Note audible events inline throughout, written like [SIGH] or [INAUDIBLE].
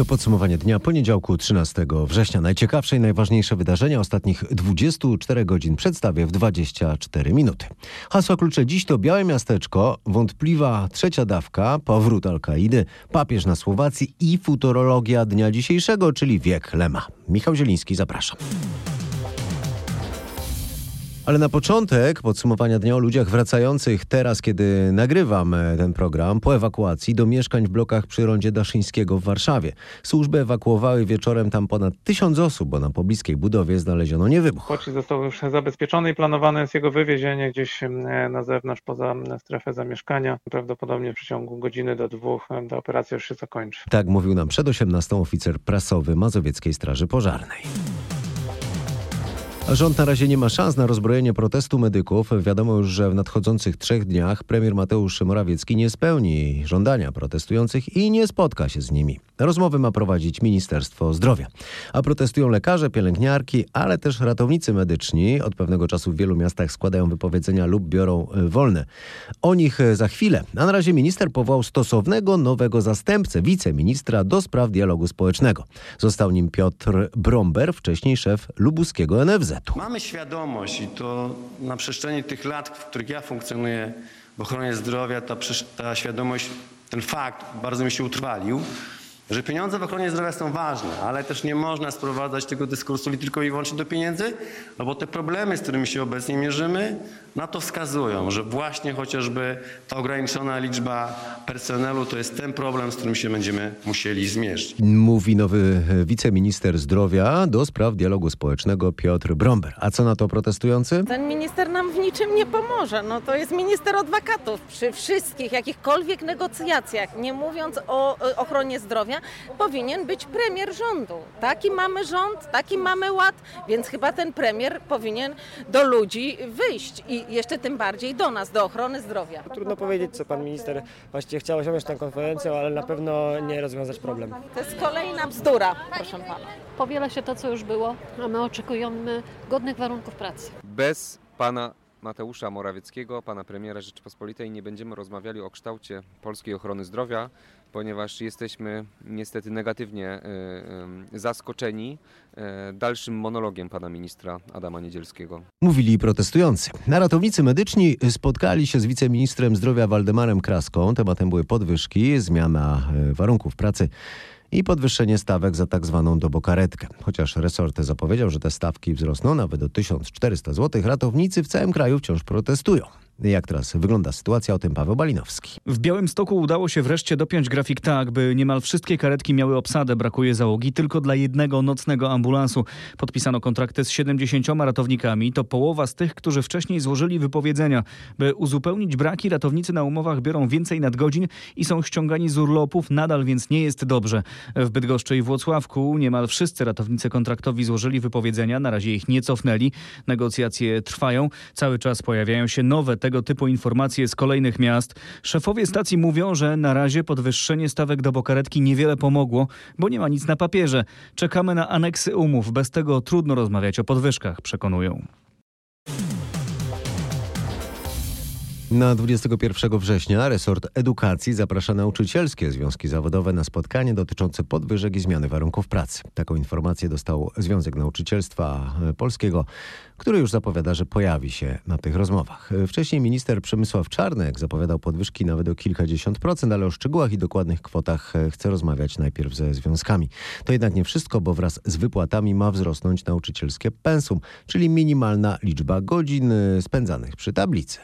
To podsumowanie dnia poniedziałku 13 września. Najciekawsze i najważniejsze wydarzenia ostatnich 24 godzin przedstawię w 24 minuty. Hasła klucze dziś to Białe Miasteczko, wątpliwa trzecia dawka, powrót Al-Kaidy, papież na Słowacji i futurologia dnia dzisiejszego, czyli wiek Lema. Michał Zieliński, zapraszam. Ale na początek podsumowania dnia o ludziach wracających teraz, kiedy nagrywam e, ten program, po ewakuacji do mieszkań w blokach przy rondzie Daszyńskiego w Warszawie. Służby ewakuowały wieczorem tam ponad tysiąc osób, bo na pobliskiej budowie znaleziono niewybuch. Pocisk został już zabezpieczony i planowane jest jego wywiezienie gdzieś na zewnątrz, poza strefę zamieszkania. Prawdopodobnie w przeciągu godziny do dwóch ta operacja już się zakończy. Tak mówił nam przed 18 oficer prasowy Mazowieckiej Straży Pożarnej. Rząd na razie nie ma szans na rozbrojenie protestu medyków. Wiadomo już, że w nadchodzących trzech dniach premier Mateusz Morawiecki nie spełni żądania protestujących i nie spotka się z nimi. Rozmowy ma prowadzić Ministerstwo Zdrowia. A protestują lekarze, pielęgniarki, ale też ratownicy medyczni. Od pewnego czasu w wielu miastach składają wypowiedzenia lub biorą e, wolne. O nich e, za chwilę. A na razie minister powołał stosownego nowego zastępcę, wiceministra do spraw dialogu społecznego. Został nim Piotr Bromber, wcześniej szef lubuskiego NFZ. Mamy świadomość i to na przestrzeni tych lat, w których ja funkcjonuję w ochronie zdrowia, ta, ta świadomość, ten fakt bardzo mi się utrwalił, że pieniądze w ochronie zdrowia są ważne, ale też nie można sprowadzać tego dyskursu tylko i wyłącznie do pieniędzy, no bo te problemy, z którymi się obecnie mierzymy, na to wskazują, że właśnie chociażby ta ograniczona liczba personelu to jest ten problem, z którym się będziemy musieli zmierzyć. Mówi nowy wiceminister zdrowia do spraw dialogu społecznego Piotr Bromber. A co na to protestujący? Ten minister nam w niczym nie pomoże. No to jest minister od wakatów. Przy wszystkich jakichkolwiek negocjacjach, nie mówiąc o ochronie zdrowia, powinien być premier rządu. Taki mamy rząd, taki mamy ład, więc chyba ten premier powinien do ludzi wyjść i jeszcze tym bardziej do nas, do ochrony zdrowia. Trudno powiedzieć, co pan minister właściwie chciał osiągnąć tą konferencją, ale na pewno nie rozwiązać problem. To jest kolejna bzdura, proszę pana. Powiela się to, co już było, a my oczekujemy godnych warunków pracy. Bez pana Mateusza Morawieckiego, pana premiera Rzeczypospolitej, nie będziemy rozmawiali o kształcie polskiej ochrony zdrowia, ponieważ jesteśmy niestety negatywnie e, e, zaskoczeni e, dalszym monologiem pana ministra Adama Niedzielskiego. Mówili protestujący. Na ratownicy medyczni spotkali się z wiceministrem zdrowia Waldemarem Kraską. Tematem były podwyżki, zmiana warunków pracy i podwyższenie stawek za tak zwaną dobokaretkę. Chociaż resort zapowiedział, że te stawki wzrosną nawet do 1400 zł, ratownicy w całym kraju wciąż protestują. Jak teraz wygląda sytuacja? O tym Paweł Balinowski. W Białymstoku udało się wreszcie dopiąć grafik tak, by niemal wszystkie karetki miały obsadę. Brakuje załogi tylko dla jednego nocnego ambulansu. Podpisano kontrakty z 70 ratownikami. To połowa z tych, którzy wcześniej złożyli wypowiedzenia. By uzupełnić braki, ratownicy na umowach biorą więcej nadgodzin i są ściągani z urlopów. Nadal więc nie jest dobrze. W Bydgoszczy i Włocławku niemal wszyscy ratownicy kontraktowi złożyli wypowiedzenia. Na razie ich nie cofnęli. Negocjacje trwają. Cały czas pojawiają się nowe te tego typu informacje z kolejnych miast. Szefowie stacji mówią, że na razie podwyższenie stawek do bokaretki niewiele pomogło, bo nie ma nic na papierze. Czekamy na aneksy umów. Bez tego trudno rozmawiać o podwyżkach, przekonują. Na 21 września resort edukacji zaprasza nauczycielskie związki zawodowe na spotkanie dotyczące podwyżek i zmiany warunków pracy. Taką informację dostał Związek Nauczycielstwa Polskiego, który już zapowiada, że pojawi się na tych rozmowach. Wcześniej minister Przemysław Czarnek zapowiadał podwyżki nawet o kilkadziesiąt procent, ale o szczegółach i dokładnych kwotach chce rozmawiać najpierw ze związkami. To jednak nie wszystko, bo wraz z wypłatami ma wzrosnąć nauczycielskie pensum, czyli minimalna liczba godzin spędzanych przy tablicy.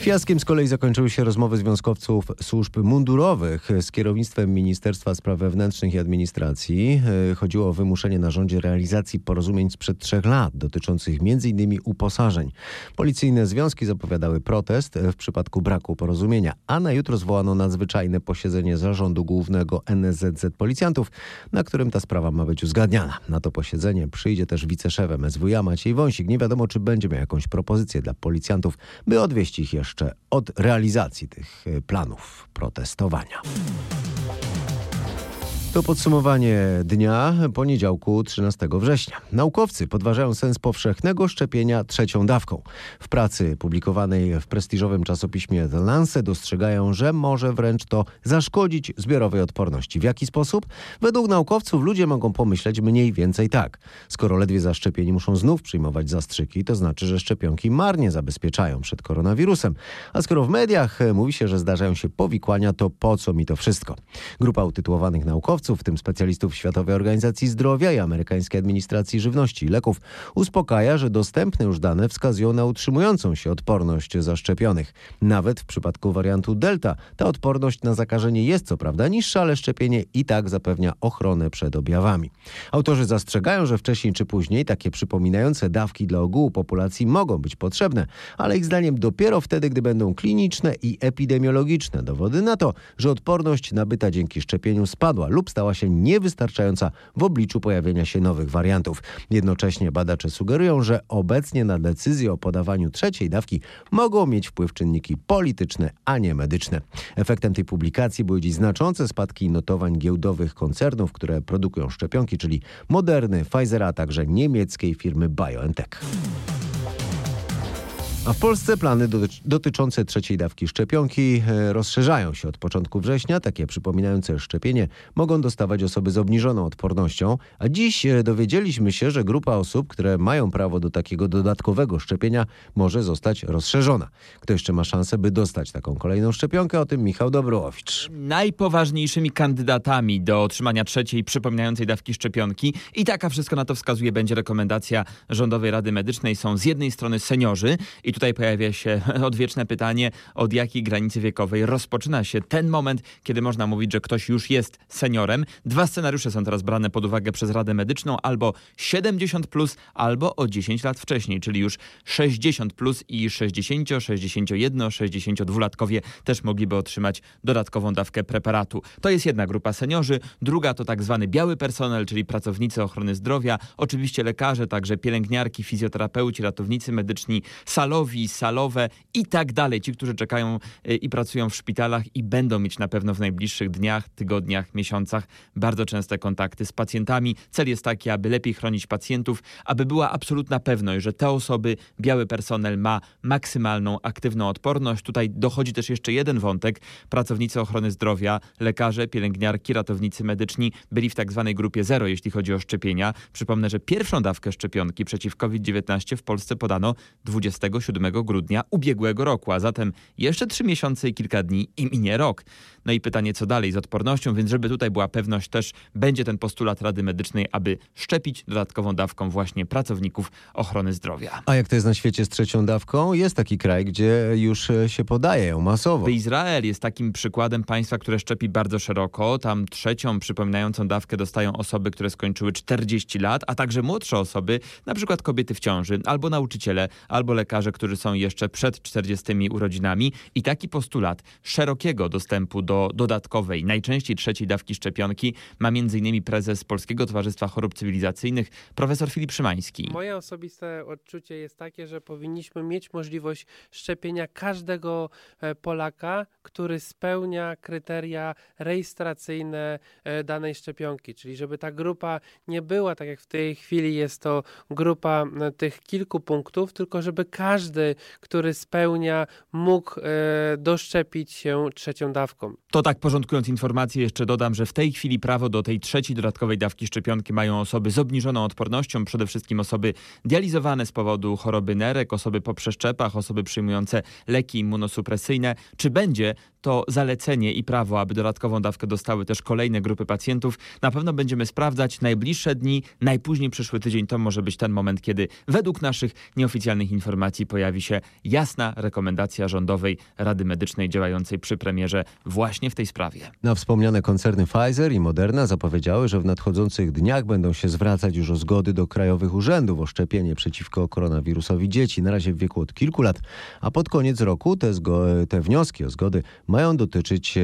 Fiaskiem z kolei zakończyły się rozmowy związkowców służb mundurowych z kierownictwem Ministerstwa Spraw Wewnętrznych i Administracji. E, chodziło o wymuszenie na rządzie realizacji porozumień sprzed trzech lat dotyczących m.in. uposażeń. Policyjne związki zapowiadały protest w przypadku braku porozumienia, a na jutro zwołano nadzwyczajne posiedzenie zarządu głównego NSZZ Policjantów, na którym ta sprawa ma być uzgadniana. Na to posiedzenie przyjdzie też wiceszef MSWiA Maciej Wąsik. Nie wiadomo, czy będzie miał jakąś propozycję dla policjantów, by odwieźć ich jeszcze jeszcze od realizacji tych e, planów protestowania. To podsumowanie dnia poniedziałku 13 września. Naukowcy podważają sens powszechnego szczepienia trzecią dawką. W pracy publikowanej w prestiżowym czasopiśmie The Lancet dostrzegają, że może wręcz to zaszkodzić zbiorowej odporności. W jaki sposób? Według naukowców ludzie mogą pomyśleć mniej więcej tak. Skoro ledwie zaszczepieni muszą znów przyjmować zastrzyki, to znaczy, że szczepionki marnie zabezpieczają przed koronawirusem. A skoro w mediach mówi się, że zdarzają się powikłania, to po co mi to wszystko? Grupa utytułowanych naukowców naukowców, w tym specjalistów Światowej Organizacji Zdrowia i Amerykańskiej Administracji Żywności i Leków, uspokaja, że dostępne już dane wskazują na utrzymującą się odporność zaszczepionych. Nawet w przypadku wariantu Delta ta odporność na zakażenie jest co prawda niższa, ale szczepienie i tak zapewnia ochronę przed objawami. Autorzy zastrzegają, że wcześniej czy później takie przypominające dawki dla ogółu populacji mogą być potrzebne, ale ich zdaniem dopiero wtedy, gdy będą kliniczne i epidemiologiczne dowody na to, że odporność nabyta dzięki szczepieniu spadła lub stała się niewystarczająca w obliczu pojawienia się nowych wariantów. Jednocześnie badacze sugerują, że obecnie na decyzję o podawaniu trzeciej dawki mogą mieć wpływ czynniki polityczne, a nie medyczne. Efektem tej publikacji były dziś znaczące spadki notowań giełdowych koncernów, które produkują szczepionki, czyli Moderny, Pfizera, a także niemieckiej firmy BioNTech. A w Polsce plany dotyczące trzeciej dawki szczepionki e, rozszerzają się od początku września. Takie przypominające szczepienie mogą dostawać osoby z obniżoną odpornością. A dziś e, dowiedzieliśmy się, że grupa osób, które mają prawo do takiego dodatkowego szczepienia, może zostać rozszerzona. Kto jeszcze ma szansę, by dostać taką kolejną szczepionkę? O tym Michał Dobrołowicz. Najpoważniejszymi kandydatami do otrzymania trzeciej przypominającej dawki szczepionki i taka wszystko na to wskazuje będzie rekomendacja Rządowej Rady Medycznej są z jednej strony seniorzy i tutaj pojawia się [LAUGHS] odwieczne pytanie, od jakiej granicy wiekowej rozpoczyna się ten moment, kiedy można mówić, że ktoś już jest seniorem. Dwa scenariusze są teraz brane pod uwagę przez Radę Medyczną, albo 70 plus, albo o 10 lat wcześniej, czyli już 60 plus i 60, 61, 62-latkowie też mogliby otrzymać dodatkową dawkę preparatu. To jest jedna grupa seniorzy, druga to tak zwany biały personel, czyli pracownicy ochrony zdrowia, oczywiście lekarze, także pielęgniarki, fizjoterapeuci, ratownicy medyczni, salowi, salowi, salowe i tak dalej. Ci, którzy czekają y, i pracują w szpitalach i będą mieć na pewno w najbliższych dniach, tygodniach, miesiącach bardzo częste kontakty z pacjentami. Cel jest taki, aby lepiej chronić pacjentów, aby była absolutna pewność, że te osoby, biały personel ma maksymalną aktywną odporność. Tutaj dochodzi też jeszcze jeden wątek. Pracownicy ochrony zdrowia, lekarze, pielęgniarki, ratownicy medyczni byli w tak zwanej grupie zero, jeśli chodzi o szczepienia. Przypomnę, że pierwszą dawkę szczepionki przeciw COVID-19 w Polsce podano 27 7 grudnia ubiegłego roku, a zatem jeszcze trzy miesiące i kilka dni i minie rok. No i pytanie, co dalej z odpornością, więc żeby tutaj była pewność, też będzie ten postulat Rady Medycznej, aby szczepić dodatkową dawką właśnie pracowników ochrony zdrowia. A jak to jest na świecie z trzecią dawką? Jest taki kraj, gdzie już e, się podaje ją masowo. Izrael jest takim przykładem państwa, które szczepi bardzo szeroko. Tam trzecią przypominającą dawkę dostają osoby, które skończyły 40 lat, a także młodsze osoby, na przykład kobiety w ciąży, albo nauczyciele, albo lekarze, którzy są jeszcze przed 40 urodzinami. I taki postulat szerokiego dostępu do dodatkowej, najczęściej trzeciej dawki szczepionki ma m.in. prezes Polskiego Towarzystwa Chorób Cywilizacyjnych, profesor Filip Szymański. Moje osobiste odczucie jest takie, że powinniśmy mieć możliwość szczepienia każdego e, Polaka, który spełnia kryteria rejestracyjne e, danej szczepionki, czyli żeby ta grupa nie była tak jak w tej chwili jest to grupa tych kilku punktów, tylko żeby każdy, który spełnia, mógł doszczepić się trzecią dawką. To tak porządkując informację jeszcze dodam, że w tej chwili prawo do tej trzeciej dodatkowej dawki szczepionki mają osoby z obniżoną odpornością, przede wszystkim osoby dializowane z powodu choroby nerek, osoby po przeszczepach, osoby przyjmujące leki immunosupresyjne. Czy będzie to zalecenie i prawo, aby dodatkową dawkę dostały też kolejne grupy pacjentów? Na pewno będziemy sprawdzać najbliższe dni, najpóźniej przyszły tydzień to może być ten moment, kiedy według naszych nieoficjalnych informacji pojawi się jasna rekomendacja rządowej Rady Medycznej działającej przy premierze właśnie w tej sprawie. Na wspomniane koncerny Pfizer i Moderna zapowiedziały, że w nadchodzących dniach będą się zwracać już o zgody do krajowych urzędów o szczepienie przeciwko koronawirusowi dzieci, na razie w wieku od kilku lat, a pod koniec roku te, te wnioski o zgody mają dotyczyć e,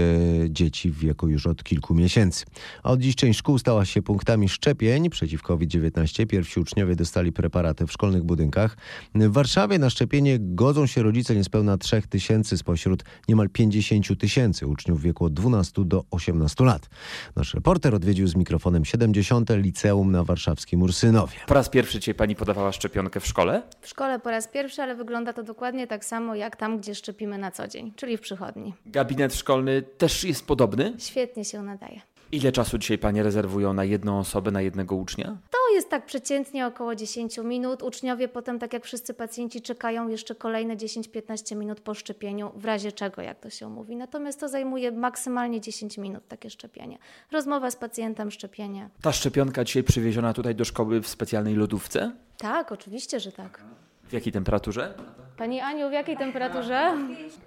dzieci w wieku już od kilku miesięcy. A od dziś część szkół stała się punktami szczepień przeciw COVID-19. Pierwsi uczniowie dostali preparaty w szkolnych budynkach. W Warszawie na szczepienie szczepienie godzą się rodzice niespełna 3 tysięcy spośród niemal 50 tysięcy uczniów w wieku od 12 do 18 lat. Nasz reporter odwiedził z mikrofonem 70. liceum na warszawskim Ursynowie. Po raz pierwszy dzisiaj pani podawała szczepionkę w szkole? W szkole po raz pierwszy, ale wygląda to dokładnie tak samo jak tam, gdzie szczepimy na co dzień, czyli w przychodni. Gabinet szkolny też jest podobny? Świetnie się nadaje. Ile czasu dzisiaj panie rezerwują na jedną osobę, na jednego ucznia? To jest tak przeciętnie około 10 minut. Uczniowie potem, tak jak wszyscy pacjenci, czekają jeszcze kolejne 10-15 minut po szczepieniu, w razie czego, jak to się mówi. Natomiast to zajmuje maksymalnie 10 minut takie szczepienie. Rozmowa z pacjentem, szczepienie. Ta szczepionka dzisiaj przywieziona tutaj do szkoły w specjalnej lodówce? Tak, oczywiście, że tak. W jakiej temperaturze? Pani Aniu, w jakiej temperaturze?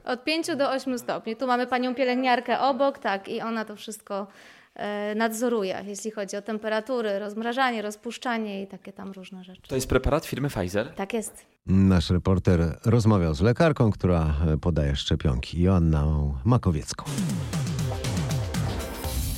Od 5 do 8 stopni. Tu mamy panią pielęgniarkę obok, tak, i ona to wszystko e, nadzoruje, jeśli chodzi o temperatury, rozmrażanie, rozpuszczanie i takie tam różne rzeczy. To jest preparat firmy Pfizer? Tak jest. Nasz reporter rozmawiał z lekarką, która e, podaje szczepionki, Joanną Makowiecką.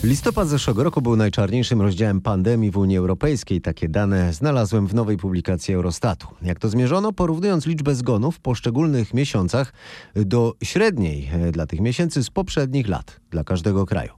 Listopad zeszłego roku był najczarniejszym rozdziałem pandemii w Unii Europejskiej. Takie dane znalazłem w nowej publikacji Eurostatu. Jak to zmierzono? Porównując liczbę zgonów w poszczególnych miesiącach do średniej e, dla tych miesięcy z poprzednich lat dla każdego kraju.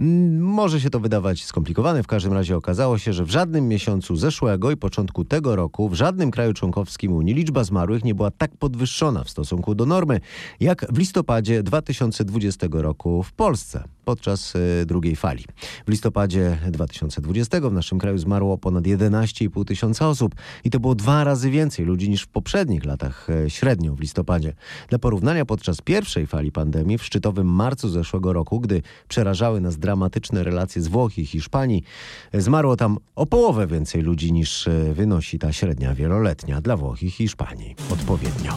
Mm, Może się to wydawać skomplikowane, w każdym razie okazało się, że w żadnym miesiącu zeszłego i początku tego roku w żadnym kraju członkowskim Unii liczba zmarłych nie była tak podwyższona w stosunku do normy, jak w listopadzie 2020 roku w Polsce podczas e, drugiej fali. W listopadzie 2020 w naszym kraju zmarło ponad 11,5 tysiąca osób i to było dwa razy więcej ludzi niż w poprzednich latach e, średnio w listopadzie. Dla porównania podczas pierwszej fali pandemii w szczytowym marcu zeszłego roku, gdy przerażały nas dramatyczne relacje z Włoch i Hiszpanii, zmarło tam o połowę więcej ludzi niż e, wynosi ta średnia wieloletnia dla Włoch i Hiszpanii odpowiednio.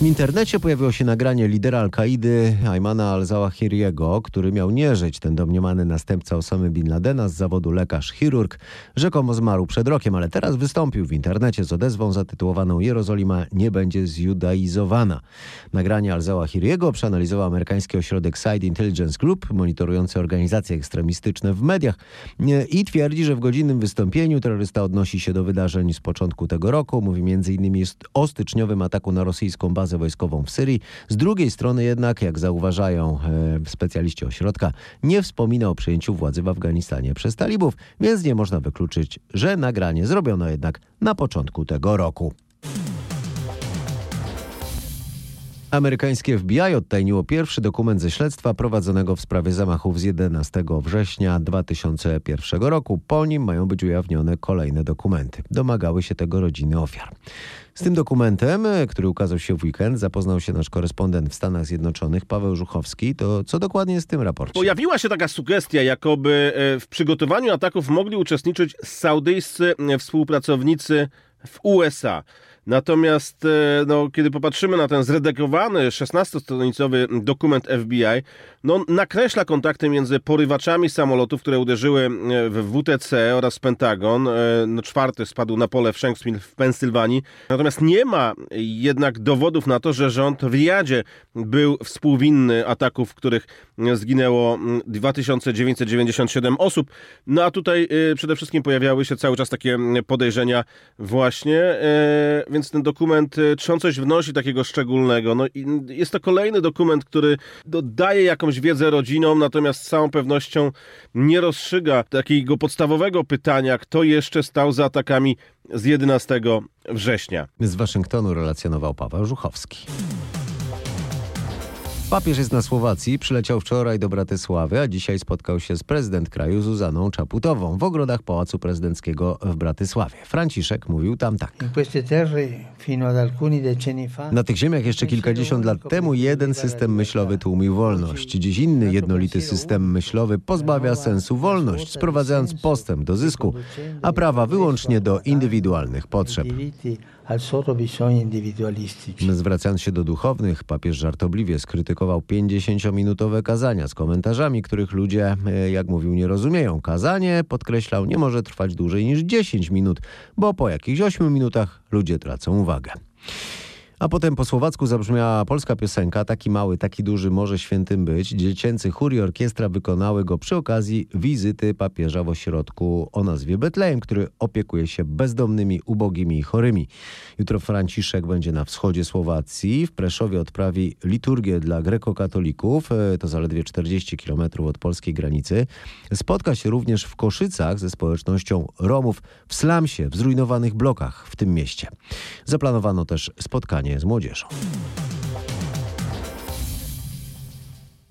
W internecie pojawiło się nagranie lidera Al-Kaidy Aymana al-Zawahiriego, który miał nie żyć. Ten domniemany następca Osamy Bin Ladena z zawodu lekarz-chirurg rzekomo zmarł przed rokiem, ale teraz wystąpił w internecie z odezwą zatytułowaną Jerozolima nie będzie zjudaizowana. Nagranie al-Zawahiriego przeanalizował amerykański ośrodek Side Intelligence Group, monitorujący organizacje ekstremistyczne w mediach i twierdzi, że w godzinnym wystąpieniu terrorysta odnosi się do wydarzeń z początku tego roku. Mówi m.in. o styczniowym ataku na rosyjską bazę wojskową w Syrii. Z drugiej strony jednak, jak zauważają e, specjaliści ośrodka, nie wspomina o przejęciu władzy w Afganistanie przez talibów, więc nie można wykluczyć, że nagranie zrobiono jednak na początku tego roku. Amerykańskie FBI odtajniło pierwszy dokument ze śledztwa prowadzonego w sprawie zamachów z 11 września 2001 roku. Po nim mają być ujawnione kolejne dokumenty. Domagały się tego rodziny ofiar. Z tym dokumentem, który ukazał się w weekend, zapoznał się nasz korespondent w Stanach Zjednoczonych, Paweł Żuchowski. To co dokładnie jest w tym raporcie? Pojawiła się taka sugestia, jakoby e, w przygotowaniu ataków mogli uczestniczyć saudyjscy e, współpracownicy w USA. Natomiast e, no, kiedy popatrzymy na ten zredagowany 16-stronicowy dokument FBI, no, nakreśla kontakty między porywaczami samolotów, które uderzyły e, w WTC oraz Pentagon. E, No, czwarty spadł na pole w Shanksville w Pensylwanii. Natomiast nie ma jednak dowodów na to, że rząd w Riyadzie był współwinny ataków, w których zginęło mm, 2997 osób. No a tutaj przede wszystkim pojawiały się cały czas takie podejrzenia właśnie, e, więc ten dokument, e, czy on coś wnosi takiego szczególnego? No jest to kolejny dokument, który daje jakąś wiedzę rodzinom, natomiast z całą pewnością nie rozstrzyga takiego podstawowego pytania, kto jeszcze stał za atakami z 11 września. Z Waszyngtonu relacjonował Paweł Żuchowski. Papież jest na Słowacji, przyleciał wczoraj do Bratysławy, a dzisiaj spotkał się z prezydent kraju Zuzaną Czaputową w ogrodach Pałacu Prezydenckiego w Bratysławie. Franciszek mówił tam tak. Na tych ziemiach jeszcze kilkadziesiąt lat temu jeden system myślowy tłumił wolność. Dziś inny jednolity system myślowy pozbawia sensu wolność, sprowadzając postęp do zysku, a prawa wyłącznie do indywidualnych potrzeb. Zwracając się do duchownych, papież żartobliwie skrytykował 50-minutowe kazania z komentarzami, których ludzie, e, jak mówił, nie rozumieją. Kazanie, podkreślał, nie może trwać dłużej niż 10 minut, bo po jakichś 8 minutach ludzie tracą uwagę. A potem po słowacku zabrzmiała polska piosenka Taki mały, taki duży może świętym być. Dziecięcy chór i orkiestra wykonały go przy okazji wizyty papieża w ośrodku o nazwie Betlejem, który opiekuje się bezdomnymi, ubogimi i chorymi. Jutro Franciszek będzie na wschodzie Słowacji. W Preszowie odprawi liturgię dla grekokatolików. E, to zaledwie 40 km od polskiej granicy. Spotka się również w Koszycach ze społecznością Romów w slumsie, w zrujnowanych blokach w tym mieście. Zaplanowano też spotkanie z młodzieżą.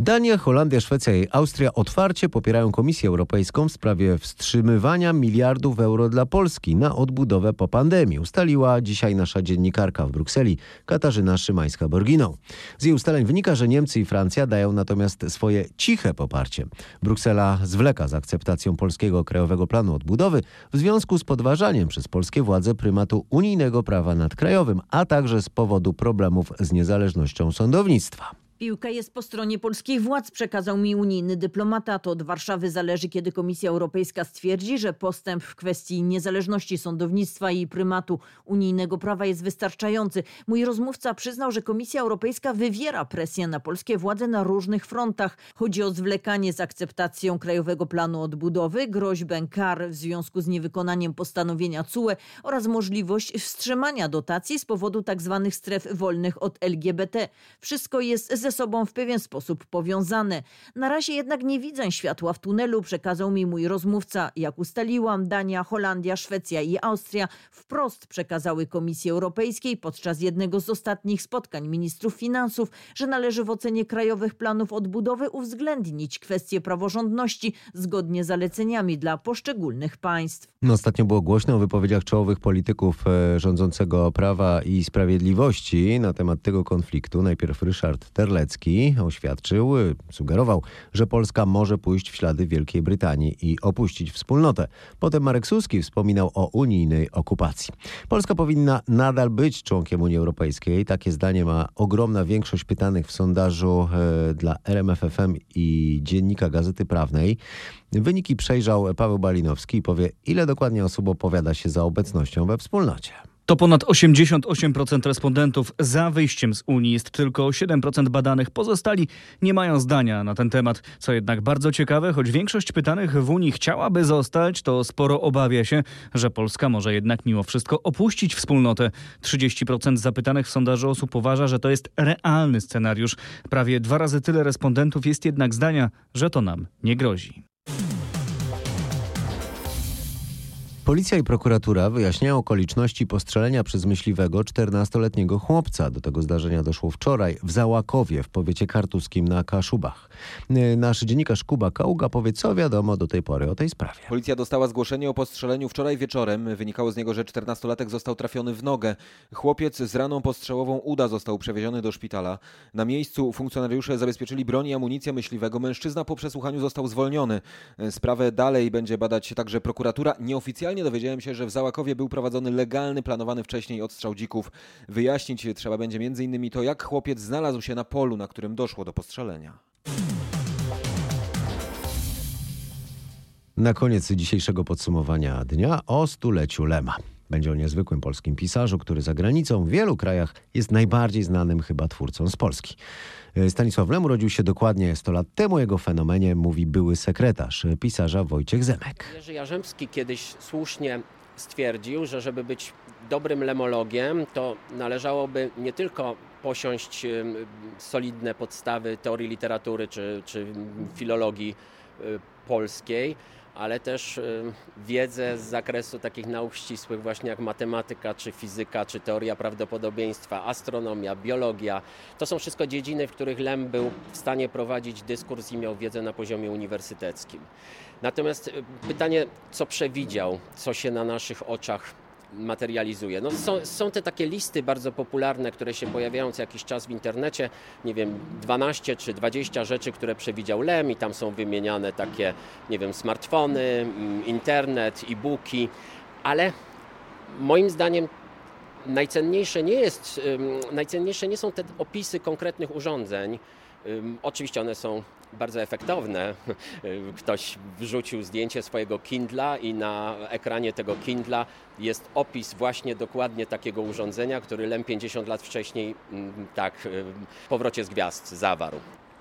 Dania, Holandia, Szwecja i Austria otwarcie popierają Komisję Europejską w sprawie wstrzymywania miliardów euro dla Polski na odbudowę po pandemii. Ustaliła dzisiaj nasza dziennikarka w Brukseli, Katarzyna Szymańska-Borginą. Z jej ustaleń wynika, że Niemcy i Francja dają natomiast swoje ciche poparcie. Bruksela zwleka z akceptacją polskiego Krajowego Planu Odbudowy w związku z podważaniem przez polskie władze prymatu unijnego prawa nad krajowym, a także z powodu problemów z niezależnością sądownictwa. Piłka jest po stronie polskich władz, przekazał mi unijny dyplomata. To od Warszawy zależy, kiedy Komisja Europejska stwierdzi, że postęp w kwestii niezależności sądownictwa i prymatu unijnego prawa jest wystarczający. Mój rozmówca przyznał, że Komisja Europejska wywiera presję na polskie władze na różnych frontach. Chodzi o zwlekanie z akceptacją Krajowego Planu Odbudowy, groźbę kar w związku z niewykonaniem postanowienia CUE oraz możliwość wstrzymania dotacji z powodu tzw. Tak stref wolnych od LGBT. Wszystko jest ze ze sobą w pewien sposób powiązane. Na razie jednak nie widzę światła w tunelu, przekazał mi mój rozmówca. Jak ustaliłam, Dania, Holandia, Szwecja i Austria wprost przekazały Komisji Europejskiej podczas jednego z ostatnich spotkań ministrów finansów, że należy w ocenie krajowych planów odbudowy uwzględnić kwestie praworządności zgodnie z zaleceniami dla poszczególnych państw. No, ostatnio było głośno o wypowiedziach czołowych polityków e, rządzącego Prawa i Sprawiedliwości na temat tego konfliktu. Najpierw Ryszard Terle Oświadczył, sugerował, że Polska może pójść w ślady Wielkiej Brytanii i opuścić wspólnotę. Potem Marek Suski wspominał o unijnej okupacji. Polska powinna nadal być członkiem Unii Europejskiej. Takie zdanie ma ogromna większość pytanych w sondażu e, dla RMFFM i Dziennika Gazety Prawnej. Wyniki przejrzał Paweł Balinowski i powie, ile dokładnie osób opowiada się za obecnością we wspólnocie. To ponad 88% respondentów za wyjściem z Unii. Jest tylko 7% badanych. Pozostali nie mają zdania na ten temat. Co jednak bardzo ciekawe, choć większość pytanych w Unii chciałaby zostać, to sporo obawia się, że Polska może jednak mimo wszystko opuścić wspólnotę. 30% zapytanych w sondażu osób uważa, że to jest realny scenariusz. Prawie dwa razy tyle respondentów jest jednak zdania, że to nam nie grozi. Policja i prokuratura wyjaśniają okoliczności postrzelenia przez myśliwego 14-letniego chłopca. Do tego zdarzenia doszło wczoraj w Załakowie w powiecie kartuskim na Kaszubach. Nasz dziennikarz Kuba Kaługa powie, co wiadomo do tej pory o tej sprawie. Policja dostała zgłoszenie o postrzeleniu wczoraj wieczorem. Wynikało z niego, że 14-latek został trafiony w nogę. Chłopiec z raną postrzałową uda został przewieziony do szpitala. Na miejscu funkcjonariusze zabezpieczyli broń i amunicję myśliwego. Mężczyzna po przesłuchaniu został zwolniony. Sprawę dalej będzie badać także prokuratura. Nieoficjalnie Dowiedziałem się, że w Załakowie był prowadzony legalny, planowany wcześniej odstrzał dzików. Wyjaśnić trzeba będzie m.in. to, jak chłopiec znalazł się na polu, na którym doszło do postrzelenia. Na koniec dzisiejszego podsumowania dnia o stuleciu Lema. Będzie o niezwykłym polskim pisarzu, który za granicą w wielu krajach jest najbardziej znanym chyba twórcą z Polski. Stanisław Lem urodził się dokładnie 100 lat temu. Jego fenomenie mówi były sekretarz pisarza Wojciech Zemek. Jerzy Jarzębski kiedyś słusznie stwierdził, że żeby być dobrym lemologiem, to należałoby nie tylko posiąść solidne podstawy teorii literatury czy, czy filologii y, polskiej, ale też y, wiedzę z zakresu takich nauk ścisłych, właśnie jak matematyka, czy fizyka, czy teoria prawdopodobieństwa, astronomia, biologia. To są wszystko dziedziny, w których Lem był w stanie prowadzić dyskurs i miał wiedzę na poziomie uniwersyteckim. Natomiast y, pytanie, co przewidział, co się na naszych oczach materializuje. No są, są te takie listy bardzo popularne, które się pojawiają co jakiś czas w internecie, nie wiem, 12 czy 20 rzeczy, które przewidział Lem i tam są wymieniane takie, nie wiem, smartfony, mm, internet, e-booki, ale moim zdaniem najcenniejsze nie jest, najcenniejsze nie są te opisy konkretnych urządzeń. Oczywiście one są bardzo efektowne. Ktoś wrzucił zdjęcie swojego Kindla i na ekranie tego Kindla jest opis właśnie dokładnie takiego urządzenia, który Lem 50 lat wcześniej tak w powrocie z gwiazd zawarł.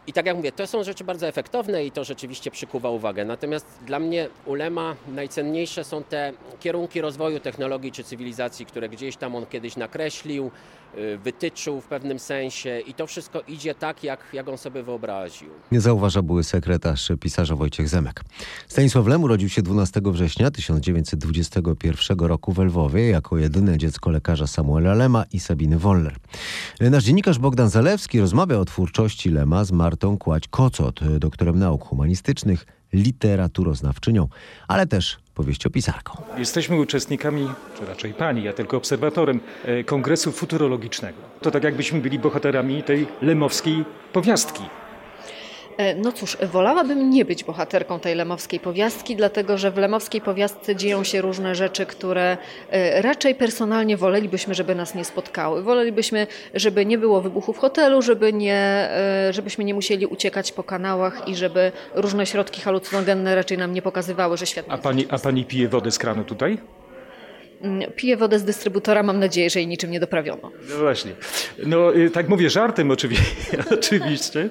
I tak jak mówię, to są rzeczy bardzo efektowne i to rzeczywiście przykuwa uwagę. Natomiast dla mnie u Lema najcenniejsze są te kierunki rozwoju technologii czy cywilizacji, które gdzieś tam on kiedyś nakreślił, y, wytyczył w pewnym sensie i to wszystko idzie tak, jak, jak on sobie wyobraził. Nie zauważa były sekretarz pisarza Wojciech Zemek. Stanisław Lem urodził się 12 września 1921 roku w Lwowie jako jedyne dziecko lekarza Samuela Lema i Sabiny Woller. Nasz dziennikarz Bogdan Zalewski rozmawia o twórczości Lema z Martą Kłać-Kocot, doktorem nauk humanistycznych, literaturoznawczynią, ale też powieściopisarką. Jesteśmy uczestnikami, czy raczej pani, ja tylko obserwatorem, e, kongresu futurologicznego. To tak jakbyśmy byli bohaterami tej lemowskiej powiastki. E, no cóż, wolałabym nie być bohaterką tej lemowskiej powiastki, dlatego że w lemowskiej powiastce dzieją się różne rzeczy, które e, raczej personalnie wolelibyśmy, żeby nas nie spotkały. Wolelibyśmy, żeby nie było wybuchu w hotelu, żeby nie, e, żebyśmy nie musieli uciekać po kanałach i żeby różne środki halucynogenne raczej nam nie pokazywały, że świat... A pani, a pani pije wodę z kranu tutaj? Mm, piję wodę z dystrybutora, mam nadzieję, że jej niczym nie doprawiono. No właśnie. No y, tak mówię żartem [LAUGHS] oczywiście,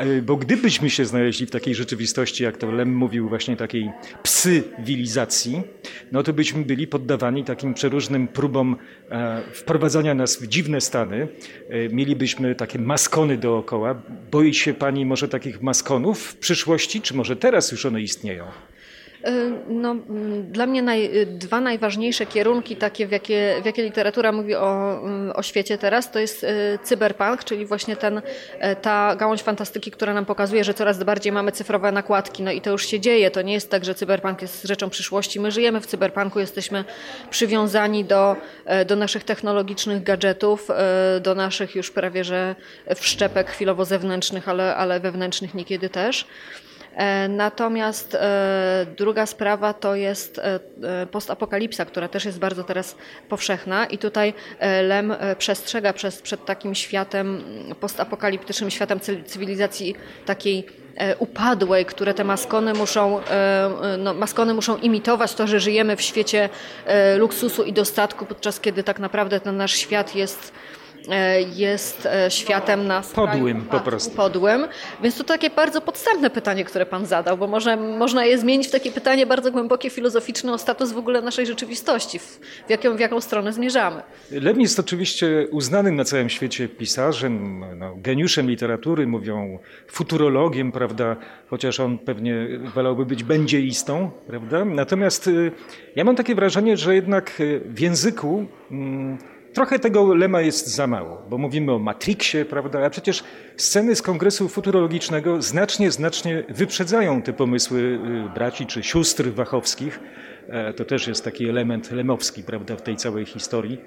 y, bo gdybyśmy się znaleźli w takiej rzeczywistości, jak to Lem mówił, właśnie takiej psywilizacji, no to byśmy byli poddawani takim przeróżnym próbom e, wprowadzania nas w dziwne stany. E, mielibyśmy takie maskony dookoła. Boi się pani może takich maskonów w przyszłości, czy może teraz już one istnieją? Y, no, mm, dla mnie naj, dwa najważniejsze kierunki, takie w jakie, w jakie literatura mówi o, mm, o świecie teraz, to jest y, cyberpunk, czyli właśnie ten, ta gałąź fantastyki, która nam pokazuje, że coraz bardziej mamy cyfrowe nakładki. No i to już się dzieje. To nie jest tak, że cyberpunk jest rzeczą przyszłości. My żyjemy w cyberpunku, jesteśmy przywiązani do, do naszych technologicznych gadżetów, do naszych już prawie że wszczepek chwilowo zewnętrznych, ale, ale wewnętrznych niekiedy też. E, natomiast e, druga sprawa to jest e, postapokalipsa, która też jest bardzo teraz powszechna i tutaj Lem przestrzega przez, przed takim światem postapokaliptycznym, światem cywilizacji takiej upadłej, które te maskony muszą, no, maskony muszą imitować to, że żyjemy w świecie luksusu i dostatku, podczas kiedy tak naprawdę ten nasz świat jest jest e, światem na podłym po prostu. Podłym. Więc to takie bardzo podstępne pytanie, które pan zadał, bo może, można je zmienić w takie pytanie bardzo głębokie, filozoficzne o status w ogóle naszej rzeczywistości, w, w, jaką, w jaką stronę zmierzamy. Lem jest oczywiście uznanym na całym świecie pisarzem, no, geniuszem literatury, mówią futurologiem, prawda, chociaż on pewnie wolałby być będzieistą, prawda. Natomiast y, ja mam takie wrażenie, że jednak y, w języku mm, Trochę tego lema jest za mało, bo mówimy o Matrixie, prawda? A przecież sceny z kongresu futurologicznego znacznie, znacznie wyprzedzają te pomysły y, braci czy sióstr wachowskich. E, to też jest taki element lemowski, prawda, w tej całej historii.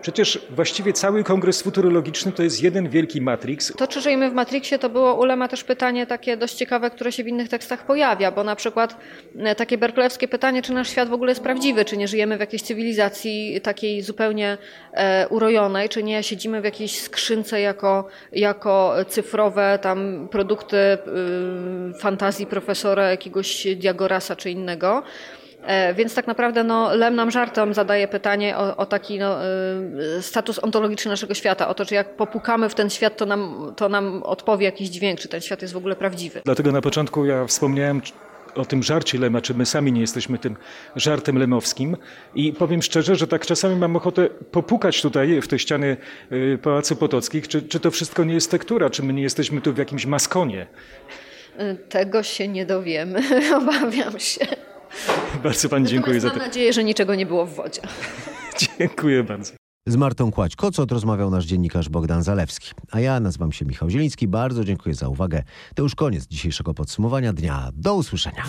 Przecież właściwie cały kongres futurologiczny to jest jeden wielki Matrix. To, czy żyjemy w Matrixie, to było u Lema też pytanie takie dość ciekawe, które się w innych tekstach pojawia, bo na przykład e, takie berklewskie pytanie, czy nasz świat w ogóle jest prawdziwy, czy nie żyjemy w jakiejś cywilizacji takiej zupełnie e, urojonej, czy nie siedzimy w jakiejś skrzynce jako, jako cyfrowe tam produkty y, fantazji profesora jakiegoś Diagorasa czy innego. E, więc tak naprawdę no, Lem nam żartem zadaje pytanie o, o taki no, y, status ontologiczny naszego świata, o to, czy jak popukamy w ten świat, to nam, to nam odpowie jakiś dźwięk, czy ten świat jest w ogóle prawdziwy. Dlatego na początku ja wspomniałem o tym żarcie Lema, czy my sami nie jesteśmy tym żartem lemowskim. I powiem szczerze, że tak czasami mam ochotę popukać tutaj w te ściany y, Pałacu Potockich, czy, czy to wszystko nie jest tektura, czy my nie jesteśmy tu w jakimś maskonie. Tego się nie dowiemy, [LAUGHS] obawiam się. Bardzo Pani dziękuję za to. Mam nadzieję, że niczego nie było w wodzie. [LAUGHS] dziękuję bardzo. Z Martą Kłać-Kocot rozmawiał nasz dziennikarz Bogdan Zalewski. A ja nazywam się Michał Zieliński. Bardzo dziękuję za uwagę. To już koniec dzisiejszego podsumowania dnia. Do usłyszenia.